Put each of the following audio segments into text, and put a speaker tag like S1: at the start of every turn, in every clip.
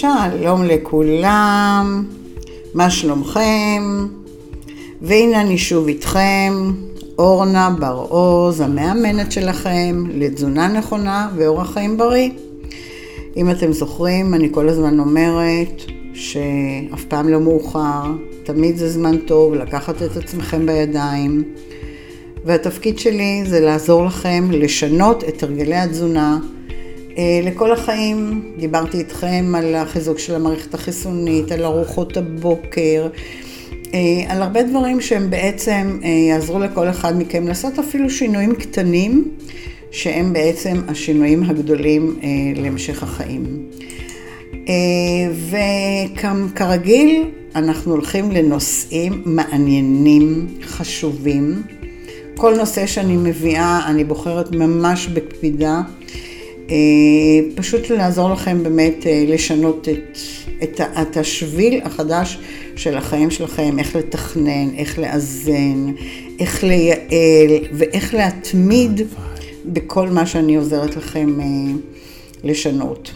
S1: שלום לכולם, מה שלומכם? והנה אני שוב איתכם, אורנה בר-עוז, המאמנת שלכם לתזונה נכונה ואורח חיים בריא. אם אתם זוכרים, אני כל הזמן אומרת שאף פעם לא מאוחר, תמיד זה זמן טוב לקחת את עצמכם בידיים. והתפקיד שלי זה לעזור לכם לשנות את הרגלי התזונה לכל החיים. דיברתי איתכם על החיזוק של המערכת החיסונית, על ארוחות הבוקר, אה, על הרבה דברים שהם בעצם אה, יעזרו לכל אחד מכם לעשות אפילו שינויים קטנים, שהם בעצם השינויים הגדולים להמשך החיים. וכרגיל, אנחנו הולכים לנושאים מעניינים, חשובים. כל נושא שאני מביאה, אני בוחרת ממש בקפידה. אה, פשוט לעזור לכם באמת אה, לשנות את, את, את השביל החדש של החיים שלכם, איך לתכנן, איך לאזן, איך לייעל ואיך להתמיד בכל מה שאני עוזרת לכם אה, לשנות.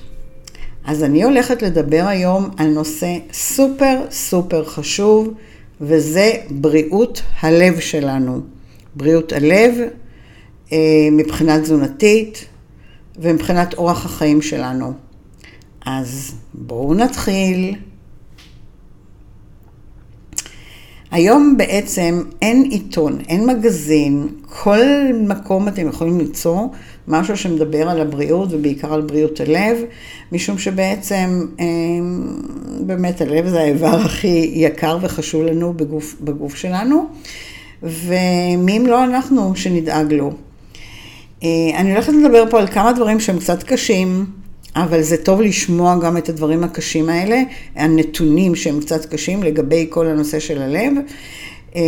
S1: אז אני הולכת לדבר היום על נושא סופר סופר חשוב, וזה בריאות הלב שלנו. בריאות הלב מבחינה תזונתית, ומבחינת אורח החיים שלנו. אז בואו נתחיל. היום בעצם אין עיתון, אין מגזין, כל מקום אתם יכולים ליצור משהו שמדבר על הבריאות ובעיקר על בריאות הלב, משום שבעצם אמ, באמת הלב זה האיבר הכי יקר וחשוב לנו בגוף, בגוף שלנו, ומי אם לא אנחנו שנדאג לו. אה, אני הולכת לדבר פה על כמה דברים שהם קצת קשים, אבל זה טוב לשמוע גם את הדברים הקשים האלה, הנתונים שהם קצת קשים לגבי כל הנושא של הלב. אה,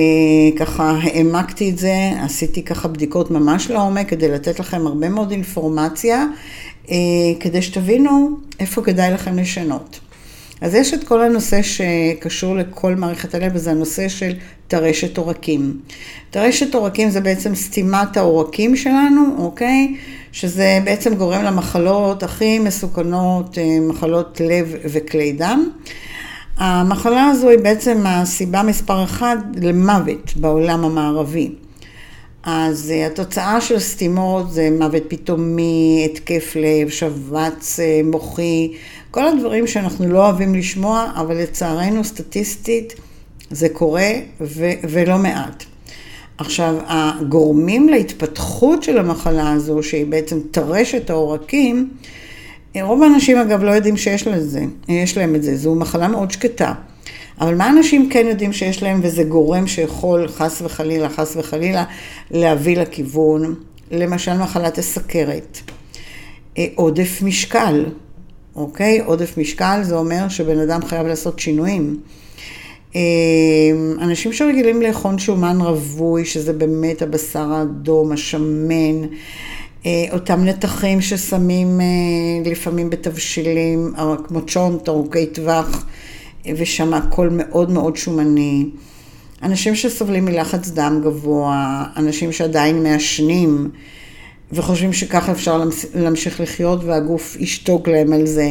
S1: ככה העמקתי את זה, עשיתי ככה בדיקות ממש לעומק כדי לתת לכם הרבה מאוד אינפורמציה, אה, כדי שתבינו איפה כדאי לכם לשנות. אז יש את כל הנושא שקשור לכל מערכת הלב, וזה הנושא של טרשת עורקים. טרשת עורקים זה בעצם סתימת העורקים שלנו, אוקיי? שזה בעצם גורם למחלות הכי מסוכנות, אה, מחלות לב וכלי דם. המחלה הזו היא בעצם הסיבה מספר אחת למוות בעולם המערבי. אז אה, התוצאה של סתימות זה מוות פתאומי, התקף לב, שבץ אה, מוחי, כל הדברים שאנחנו לא אוהבים לשמוע, אבל לצערנו סטטיסטית זה קורה ו- ולא מעט. עכשיו, הגורמים להתפתחות של המחלה הזו, שהיא בעצם טרשת העורקים, רוב האנשים אגב לא יודעים שיש לזה, יש להם את זה, זו מחלה מאוד שקטה. אבל מה אנשים כן יודעים שיש להם וזה גורם שיכול חס וחלילה, חס וחלילה, להביא לכיוון, למשל מחלת הסכרת, אה, עודף משקל, אוקיי? עודף משקל זה אומר שבן אדם חייב לעשות שינויים. אה, אנשים שרגילים לאכול שומן רווי, שזה באמת הבשר האדום, השמן, אה, אותם נתחים ששמים לפעמים בתבשילים, כמו צ'ונט, ארוכי טווח, ושם הכל מאוד מאוד שומני. אנשים שסובלים מלחץ דם גבוה, אנשים שעדיין מעשנים וחושבים שככה אפשר להמשיך לחיות והגוף ישתוק להם על זה.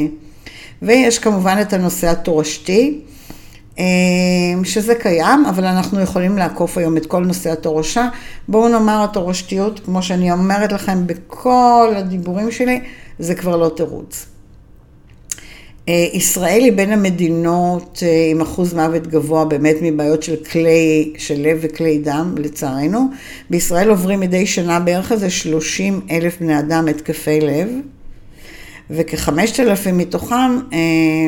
S1: ויש כמובן את הנושא התורשתי, אה, שזה קיים, אבל אנחנו יכולים לעקוף היום את כל נושא התורשה. בואו נאמר התורשתיות, כמו שאני אומרת לכם בכל הדיבורים שלי, זה כבר לא תירוץ. אה, ישראל היא בין המדינות אה, עם אחוז מוות גבוה באמת מבעיות של כלי, של לב וכלי דם, לצערנו. בישראל עוברים מדי שנה בערך איזה 30 אלף בני אדם התקפי לב, וכ-5,000 מתוכם אה,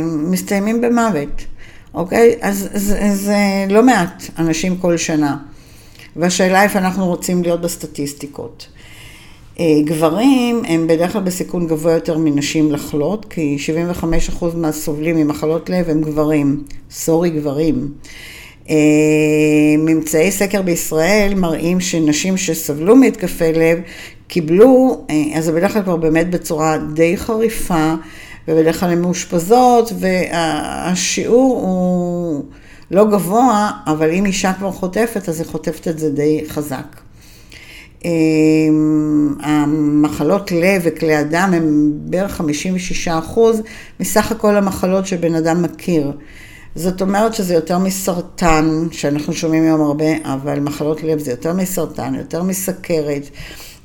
S1: מסתיימים במוות, אוקיי? אז זה לא מעט אנשים כל שנה. והשאלה איפה אנחנו רוצים להיות בסטטיסטיקות. אה, גברים הם בדרך כלל בסיכון גבוה יותר מנשים לחלות, כי 75% מהסובלים ממחלות לב הם גברים. סורי גברים. אה, ממצאי סקר בישראל מראים שנשים שסבלו מהתקפי לב קיבלו, אה, אז זה בדרך כלל כבר באמת בצורה די חריפה, ובדרך כלל הן מאושפזות, והשיעור הוא לא גבוה, אבל אם אישה כבר חוטפת, אז היא חוטפת את זה די חזק. המחלות לב וכלי הדם הם בערך 56 אחוז מסך הכל המחלות שבן אדם מכיר. זאת אומרת שזה יותר מסרטן, שאנחנו שומעים היום הרבה, אבל מחלות לב זה יותר מסרטן, יותר מסכרת,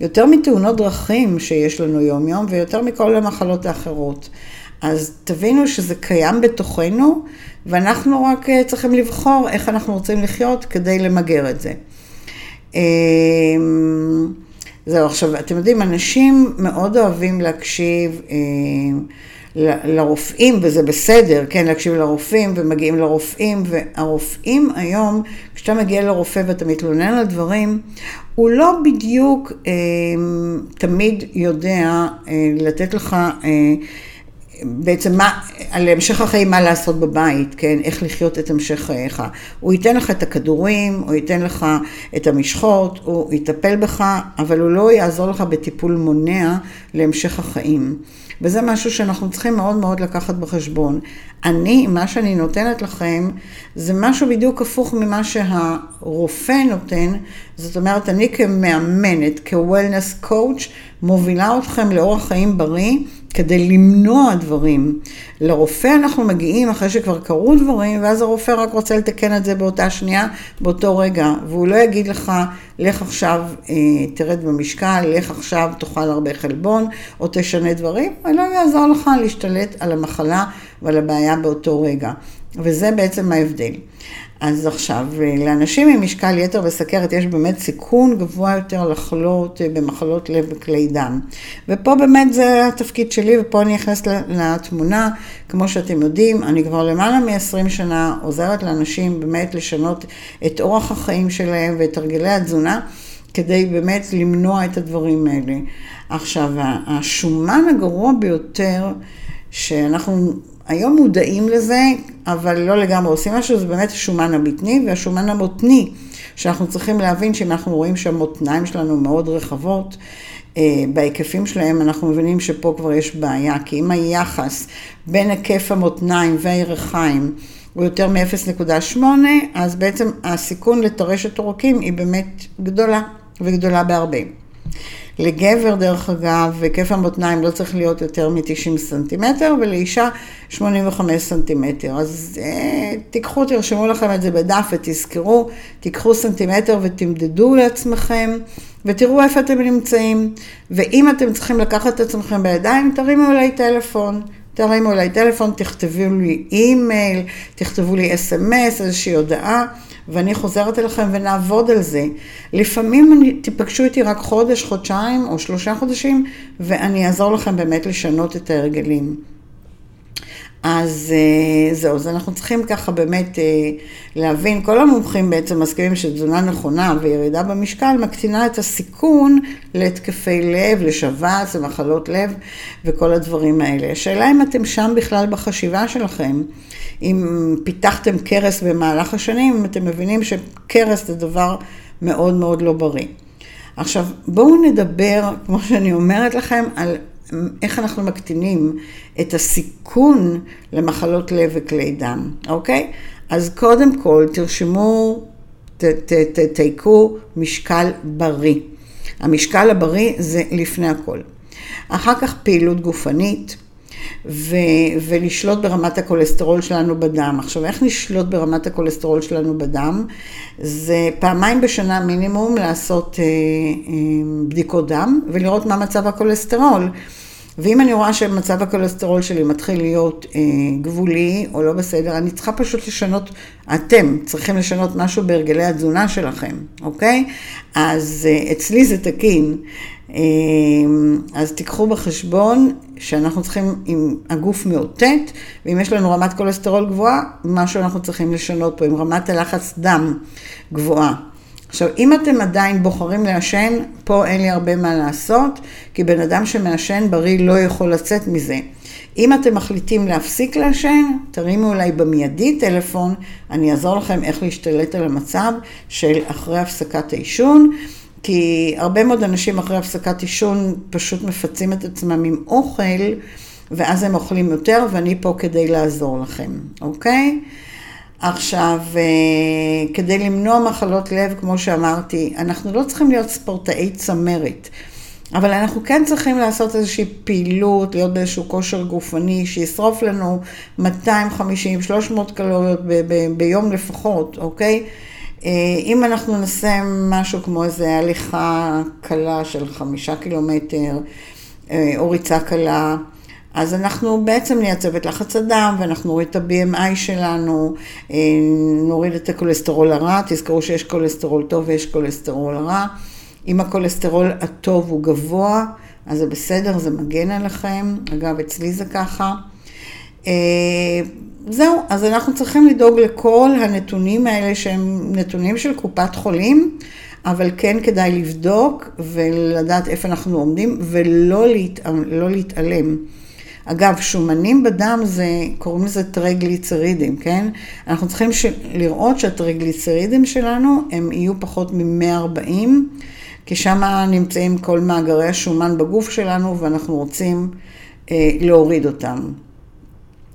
S1: יותר מתאונות דרכים שיש לנו יום יום ויותר מכל המחלות האחרות. אז תבינו שזה קיים בתוכנו, ואנחנו רק אה, צריכים לבחור איך אנחנו רוצים לחיות כדי למגר את זה. אמ, זהו, עכשיו, אתם יודעים, אנשים מאוד אוהבים להקשיב אמ, לרופאים, וזה בסדר, כן, להקשיב לרופאים, ומגיעים לרופאים, והרופאים היום, כשאתה מגיע לרופא ואתה מתלונן על דברים, הוא לא בדיוק אה, תמיד יודע אה, לתת לך אה, בעצם מה, על המשך החיים, מה לעשות בבית, כן, איך לחיות את המשך חייך. הוא ייתן לך את הכדורים, הוא ייתן לך את המשחות, הוא יטפל בך, אבל הוא לא יעזור לך בטיפול מונע להמשך החיים. וזה משהו שאנחנו צריכים מאוד מאוד לקחת בחשבון. אני, מה שאני נותנת לכם, זה משהו בדיוק הפוך ממה שהרופא נותן. זאת אומרת, אני כמאמנת, כ-Wellness Coach, מובילה אתכם לאורח חיים בריא. כדי למנוע דברים. לרופא אנחנו מגיעים אחרי שכבר קרו דברים, ואז הרופא רק רוצה לתקן את זה באותה שנייה, באותו רגע, והוא לא יגיד לך, לך עכשיו אה, תרד במשקל, לך עכשיו תאכל הרבה חלבון, או תשנה דברים, ולא יעזור לך להשתלט על המחלה ועל הבעיה באותו רגע. וזה בעצם ההבדל. אז עכשיו, לאנשים עם משקל יתר וסכרת יש באמת סיכון גבוה יותר לחלות אה, במחלות לב וכלי דם. ופה באמת זה התפקיד שלי, ופה אני נכנסת לתמונה. כמו שאתם יודעים, אני כבר למעלה מ-20 שנה עוזרת לאנשים באמת לשנות את אורח החיים שלהם ואת הרגלי התזונה, כדי באמת למנוע את הדברים האלה. עכשיו, השומן הגרוע ביותר, שאנחנו היום מודעים לזה, אבל לא לגמרי עושים משהו, זה באמת השומן הבטני והשומן המותני, שאנחנו צריכים להבין שאם אנחנו רואים שהמותניים שלנו מאוד רחבות, אה, בהיקפים שלהם אנחנו מבינים שפה כבר יש בעיה, כי אם היחס בין היקף המותניים והירכיים הוא יותר מ-0.8, אז בעצם הסיכון לטרשת עורקים היא באמת גדולה, וגדולה בהרבה. לגבר, דרך אגב, היקף המותניים לא צריך להיות יותר מ-90 סנטימטר, ולאישה 85 סנטימטר. אז אה, תיקחו, תרשמו לכם את זה בדף ותזכרו, תיקחו סנטימטר ותמדדו לעצמכם, ותראו איפה אתם נמצאים. ואם אתם צריכים לקחת את עצמכם בידיים, תרימו אליי טלפון. תרימו אליי טלפון, תכתבו לי אימייל, תכתבו לי אס.אם.אס, איזושהי הודעה. ואני חוזרת אליכם ונעבוד על זה. לפעמים אני, תיפגשו איתי רק חודש, חודשיים או שלושה חודשים, ואני אעזור לכם באמת לשנות את ההרגלים. אז אה, זהו, אז אנחנו צריכים ככה באמת אה, להבין, כל המומחים בעצם מסכימים שתזונה נכונה וירידה במשקל מקטינה את הסיכון להתקפי לב, לשבץ, למחלות לב וכל הדברים האלה. השאלה אם אתם שם בכלל בחשיבה שלכם. אם פיתחתם קרס במהלך השנים, אם אתם מבינים שקרס זה דבר מאוד מאוד לא בריא. עכשיו, בואו נדבר, כמו שאני אומרת לכם, על איך אנחנו מקטינים את הסיכון למחלות לב וכלי דם, אוקיי? אז קודם כל, תרשמו, תחזיקו משקל בריא. המשקל הבריא זה לפני הכל. אחר כך פעילות גופנית, ו- ולשלוט ברמת הכולסטרול שלנו בדם. עכשיו, איך נשלוט ברמת הכולסטרול שלנו בדם? זה פעמיים בשנה מינימום לעשות אה, אה, בדיקות דם ולראות מה מצב הכולסטרול. ואם אני רואה שמצב הכולסטרול שלי מתחיל להיות אה, גבולי או לא בסדר, אני צריכה פשוט לשנות, אתם צריכים לשנות משהו בהרגלי התזונה שלכם, אוקיי? אז אה, אצלי זה תקין. אה, אז תיקחו בחשבון שאנחנו צריכים, אם הגוף מאותת, ואם יש לנו רמת כולסטרול גבוהה, משהו אנחנו צריכים לשנות פה, עם רמת הלחץ דם גבוהה. עכשיו, אם אתם עדיין בוחרים לעשן, פה אין לי הרבה מה לעשות, כי בן אדם שמעשן בריא לא יכול לצאת מזה. אם אתם מחליטים להפסיק לעשן, תרימו אליי במיידי טלפון, אני אעזור לכם איך להשתלט על המצב של אחרי הפסקת העישון. כי הרבה מאוד אנשים אחרי הפסקת עישון פשוט מפצים את עצמם עם אוכל, ואז הם אוכלים יותר, ואני פה כדי לעזור לכם, אוקיי? עכשיו, כדי למנוע מחלות לב, כמו שאמרתי, אנחנו לא צריכים להיות ספורטאי צמרת. אבל אנחנו כן צריכים לעשות איזושהי פעילות, להיות באיזשהו כושר גופני שישרוף לנו 250-300 קלוריות ב- ב- ביום לפחות, אוקיי? אה, אם אנחנו נעשה משהו כמו איזו הליכה קלה של חמישה קילומטר, אה, או ריצה קלה, אז אנחנו בעצם נייצב את לחץ הדם, ואנחנו נוריד את ה-BMI שלנו, אה, נוריד את הכולסטרול הרע, תזכרו שיש כולסטרול טוב ויש כולסטרול רע. אם הכולסטרול הטוב הוא גבוה, אז זה בסדר, זה מגן עליכם. אגב, אצלי זה ככה. אה, זהו, אז אנחנו צריכים לדאוג לכל הנתונים האלה שהם נתונים של קופת חולים, אבל כן כדאי לבדוק ולדעת איפה אנחנו עומדים ולא להת... לא להתעלם. אגב, שומנים בדם זה, קוראים לזה טרגליצרידים, כן? אנחנו צריכים ש... לראות שהטרגליצרידים שלנו הם יהיו פחות מ-140. כי שם נמצאים כל מאגרי השומן בגוף שלנו ואנחנו רוצים אה, להוריד אותם.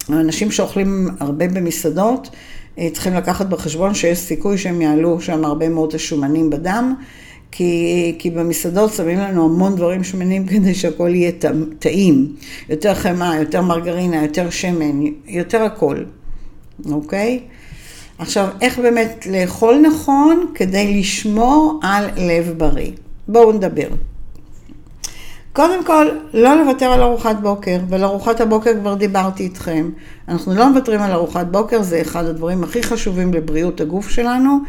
S1: אנשים שאוכלים הרבה במסעדות אה, צריכים לקחת בחשבון שיש סיכוי שהם יעלו שם הרבה מאוד השומנים בדם, כי, כי במסעדות שמים לנו המון דברים שמנים כדי שהכל יהיה טעים. יותר חמאה, יותר מרגרינה, יותר שמן, יותר הכל, אוקיי? עכשיו, איך באמת לאכול נכון כדי לשמור על לב בריא? בואו נדבר. קודם כל, לא לוותר על ארוחת בוקר, ועל ארוחת הבוקר כבר דיברתי איתכם. אנחנו לא מוותרים על ארוחת בוקר, זה אחד הדברים הכי חשובים לבריאות הגוף שלנו.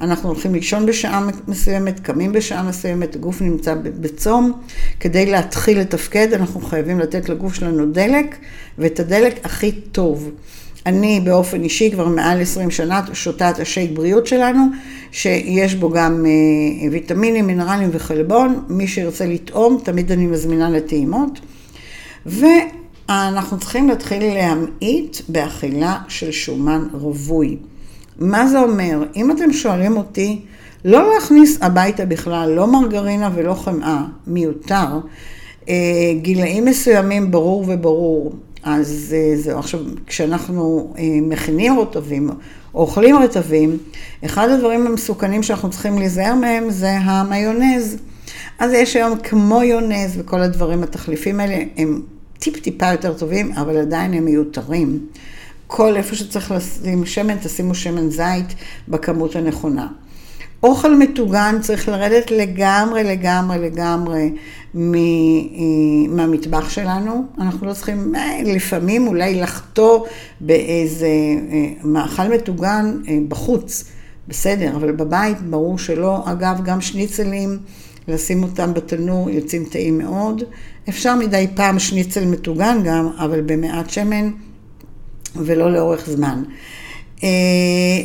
S1: אנחנו הולכים לישון בשעה מסוימת, קמים בשעה מסוימת, הגוף נמצא בצום. כדי להתחיל לתפקד, אנחנו חייבים לתת לגוף שלנו דלק, ואת הדלק הכי טוב. אני באופן אישי כבר מעל 20 שנה שותה את השייק בריאות שלנו, שיש בו גם אה, ויטמינים, מינרלים וחלבון. מי שירצה לטעום, תמיד אני מזמינה לטעימות. ואנחנו צריכים להתחיל להמעיט באכילה של שומן רווי. מה זה אומר? אם אתם שואלים אותי, לא להכניס הביתה בכלל, לא מרגרינה ולא חמאה, מיותר. אה, גילאים מסוימים ברור וברור, אז אה, זהו. עכשיו, כשאנחנו אה, מכינים רטבים, או אוכלים רטבים, אחד הדברים המסוכנים שאנחנו צריכים להיזהר מהם זה המיונז. אז יש היום כמו יונז וכל הדברים, התחליפים האלה הם טיפ-טיפה יותר טובים, אבל עדיין הם מיותרים. כל איפה שצריך לשים שמן, תשימו שמן זית בכמות הנכונה. אוכל מטוגן צריך לרדת לגמרי, לגמרי, לגמרי מהמטבח שלנו. אנחנו לא צריכים אה, לפעמים אולי לחטוא באיזה אה, מאכל מטוגן אה, בחוץ, בסדר, אבל בבית ברור שלא. אגב, גם שניצלים, לשים אותם בתנור יוצאים טעים מאוד. אפשר מדי פעם שניצל מטוגן גם, אבל במעט שמן ולא לאורך זמן.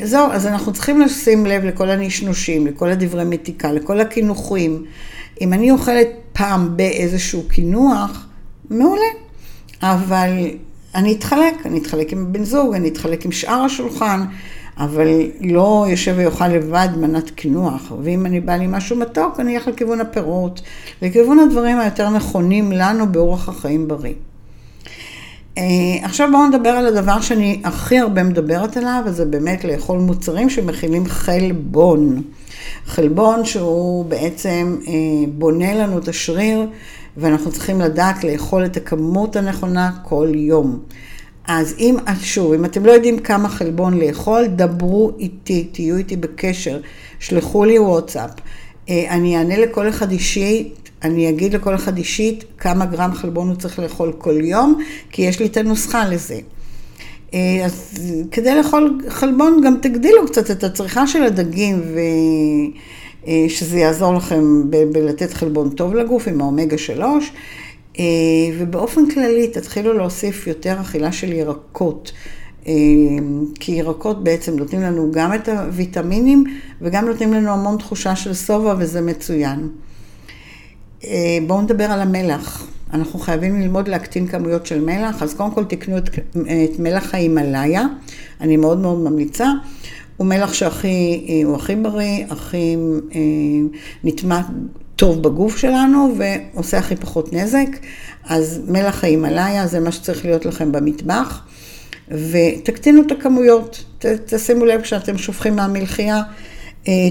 S1: זהו, אז אנחנו צריכים לשים לב לכל הנשנושים, לכל הדברי מתיקה, לכל הקינוחים. אם אני אוכלת פעם באיזשהו קינוח, מעולה. אבל אני אתחלק, אני אתחלק עם בן זוג, אני אתחלק עם שאר השולחן, אבל לא יושב ויאכל לבד מנת קינוח. ואם אני באה לי משהו מתוק, אני אלך לכיוון הפירות, לכיוון הדברים היותר נכונים לנו באורח החיים בריא. אה, עכשיו בואו נדבר על הדבר שאני הכי הרבה מדברת עליו, וזה באמת לאכול מוצרים שמכילים חלבון. חלבון שהוא בעצם אה, בונה לנו את השריר, ואנחנו צריכים לדעת לאכול את הכמות הנכונה כל יום. אז אם, שוב, אם אתם לא יודעים כמה חלבון לאכול, דברו איתי, תהיו איתי בקשר, שלחו לי וואטסאפ. אה, אני אענה לכל אחד אישית, אני אגיד לכל אחד אישית כמה גרם חלבון הוא צריך לאכול כל יום, כי יש לי את הנוסחה לזה. אה, אז כדי לאכול חלבון גם תגדילו קצת את הצריכה של הדגים ושזה אה, יעזור לכם בלתת חלבון טוב לגוף עם האומגה 3 אה, ובאופן כללי תתחילו להוסיף יותר אכילה של ירקות. כי ירקות בעצם נותנים לנו גם את הוויטמינים וגם נותנים לנו המון תחושה של שובע וזה מצוין. בואו נדבר על המלח. אנחנו חייבים ללמוד להקטין כמויות של מלח, אז קודם כל תקנו את, את מלח ההימאליה, אני מאוד מאוד ממליצה. הוא מלח שהכי, הוא הכי בריא, הכי אה, נטמע טוב בגוף שלנו ועושה הכי פחות נזק. אז מלח ההימאליה זה מה שצריך להיות לכם במטבח. ותקטינו את הכמויות. ת, תשימו לב כשאתם שופכים מהמלחייה, אה,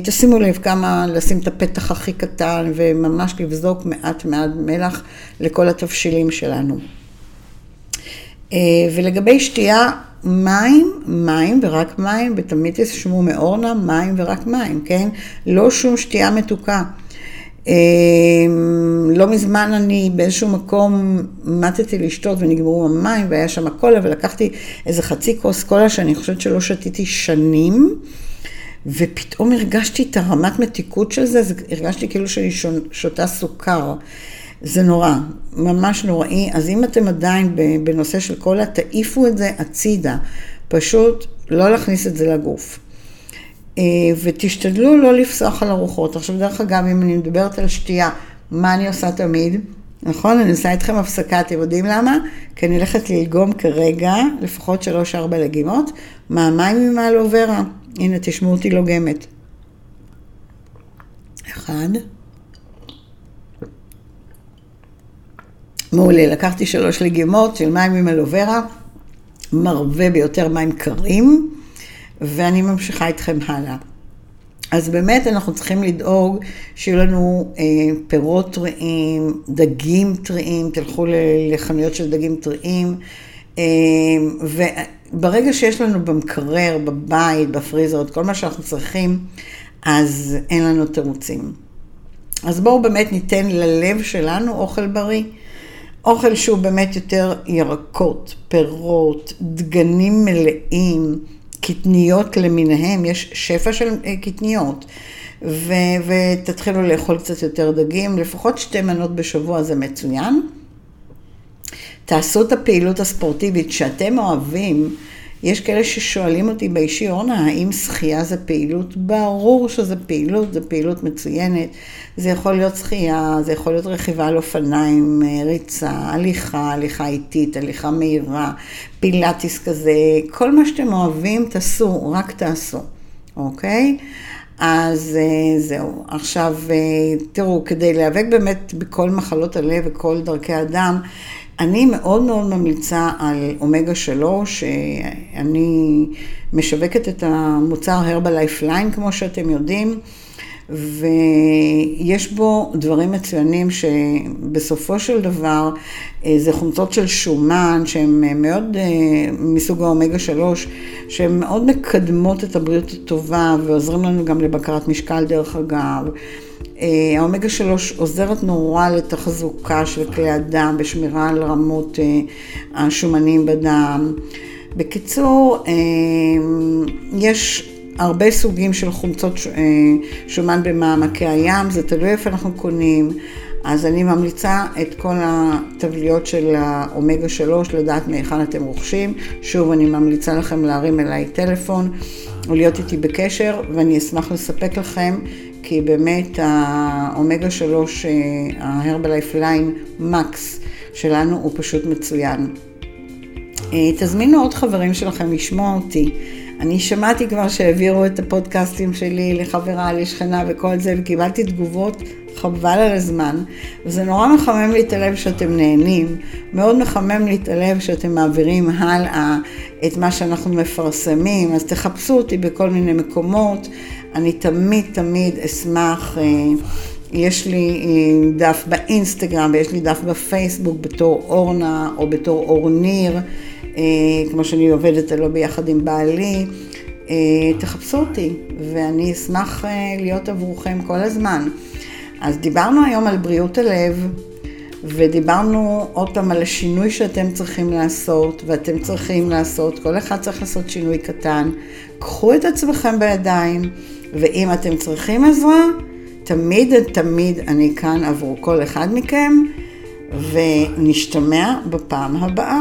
S1: תשימו לב כמה לשים את הפתח הכי קטן וממש לבזוק מעט מעט מלח לכל התבשילים שלנו. אה, ולגבי שתייה, מים, מים ורק מים, ותמיד תשמעו מאורנה, מים ורק מים, כן? לא שום שתייה מתוקה. אה, לא מזמן אני באיזשהו מקום מתתי לשתות ונגמרו המים והיה שם קולה ולקחתי איזה חצי כוס קולה שאני חושבת שלא שתיתי שנים ופתאום הרגשתי את הרמת מתיקות של זה, הרגשתי כאילו שאני שותה סוכר. זה נורא, ממש נוראי. אז אם אתם עדיין בנושא של קולה, תעיפו את זה הצידה. פשוט לא להכניס את זה לגוף. אה, ותשתדלו לא לפסוח על ארוחות. עכשיו, דרך אגב, אם אני מדברת על שתייה, מה אני עושה תמיד? נכון? אני עושה איתכם הפסקה, אתם יודעים למה? כי אני הולכת ללגום כרגע, לפחות שלוש-ארבע לגימות, מהמים עם האלוברה. הנה, תשמעו אותי לוגמת. אחד. מעולה, לקחתי שלוש לגימות של מים עם אלוברה, מרווה ביותר מים קרים, ואני ממשיכה איתכם הלאה. אז באמת אנחנו צריכים לדאוג שיהיו לנו אה, פירות טריים, דגים טריים, תלכו לחנויות של דגים טריים, וברגע שיש לנו במקרר, בבית, בפריזר, את כל מה שאנחנו צריכים, אז אין לנו תירוצים. אז בואו באמת ניתן ללב שלנו אוכל בריא. אוכל שהוא באמת יותר ירקות, פירות, דגנים מלאים, קטניות למיניהם, יש שפע של אה, קטניות. ו- ותתחילו לאכול קצת יותר דגים, לפחות שתי מנות בשבוע זה מצוין. תעשו את הפעילות הספורטיבית שאתם אוהבים. יש כאלה ששואלים אותי באישי, אורנה, האם שחייה זה פעילות? ברור שזה פעילות, זה פעילות מצוינת. זה יכול להיות שחייה, זה יכול להיות רכיבה על אופניים, אה, ריצה, הליכה, הליכה איטית, הליכה מהירה, פילאטיס כזה, כל מה שאתם אוהבים, תעשו, רק תעשו, אוקיי? אז אה, זהו. עכשיו, אה, תראו, כדי להיאבק באמת בכל מחלות הלב וכל דרכי הדם, אני מאוד מאוד ממליצה על אומגה 3, אני משווקת את המוצר הרבלייף ליין, כמו שאתם יודעים, ויש בו דברים מצוינים שבסופו של דבר אה, זה חומצות של שומן שהן מאוד אה, מסוג האומגה 3, שהן מאוד מקדמות את הבריאות הטובה ועוזרים לנו גם לבקרת משקל דרך אגב. אה, האומגה 3 עוזרת נורא לתחזוקה של כלי הדם ושמירה על רמות השומנים בדם. בקיצור, יש הרבה סוגים של חומצות אה, שומן במעמקי הים, זה תלוי איפה אנחנו קונים. אז אני ממליצה את כל התבליות של האומגה 3, לדעת מהיכן אתם רוכשים. שוב, אני ממליצה לכם להרים אליי טלפון או להיות איתי בקשר, ואני אשמח לספק לכם, כי באמת האומגה 3, ההרבלייף ליין מקס שלנו הוא פשוט מצוין. אה, תזמינו עוד חברים שלכם לשמוע אותי. אני שמעתי כבר שהעבירו את הפודקאסטים שלי לחברה, לשכנה וכל זה, וקיבלתי תגובות חבל על הזמן, וזה נורא מחמם לי את הלב שאתם נהנים, מאוד מחמם לי את הלב שאתם מעבירים הלאה את מה שאנחנו מפרסמים, אז תחפשו אותי בכל מיני מקומות, אני תמיד תמיד אשמח. אה, יש לי אה, דף באינסטגרם ויש לי דף בפייסבוק בתור אורנה או בתור אורניר. אה, כמו שאני עובדת עלו ביחד עם בעלי, תחפשו אותי, ואני אשמח להיות עבורכם כל הזמן. אז דיברנו היום על בריאות הלב, ודיברנו עוד פעם על השינוי שאתם צריכים לעשות, ואתם צריכים לעשות, כל אחד צריך לעשות שינוי קטן. קחו את עצמכם בידיים, ואם אתם צריכים עזרה, תמיד תמיד אני כאן עבור כל אחד מכם, ונשתמע בפעם הבאה.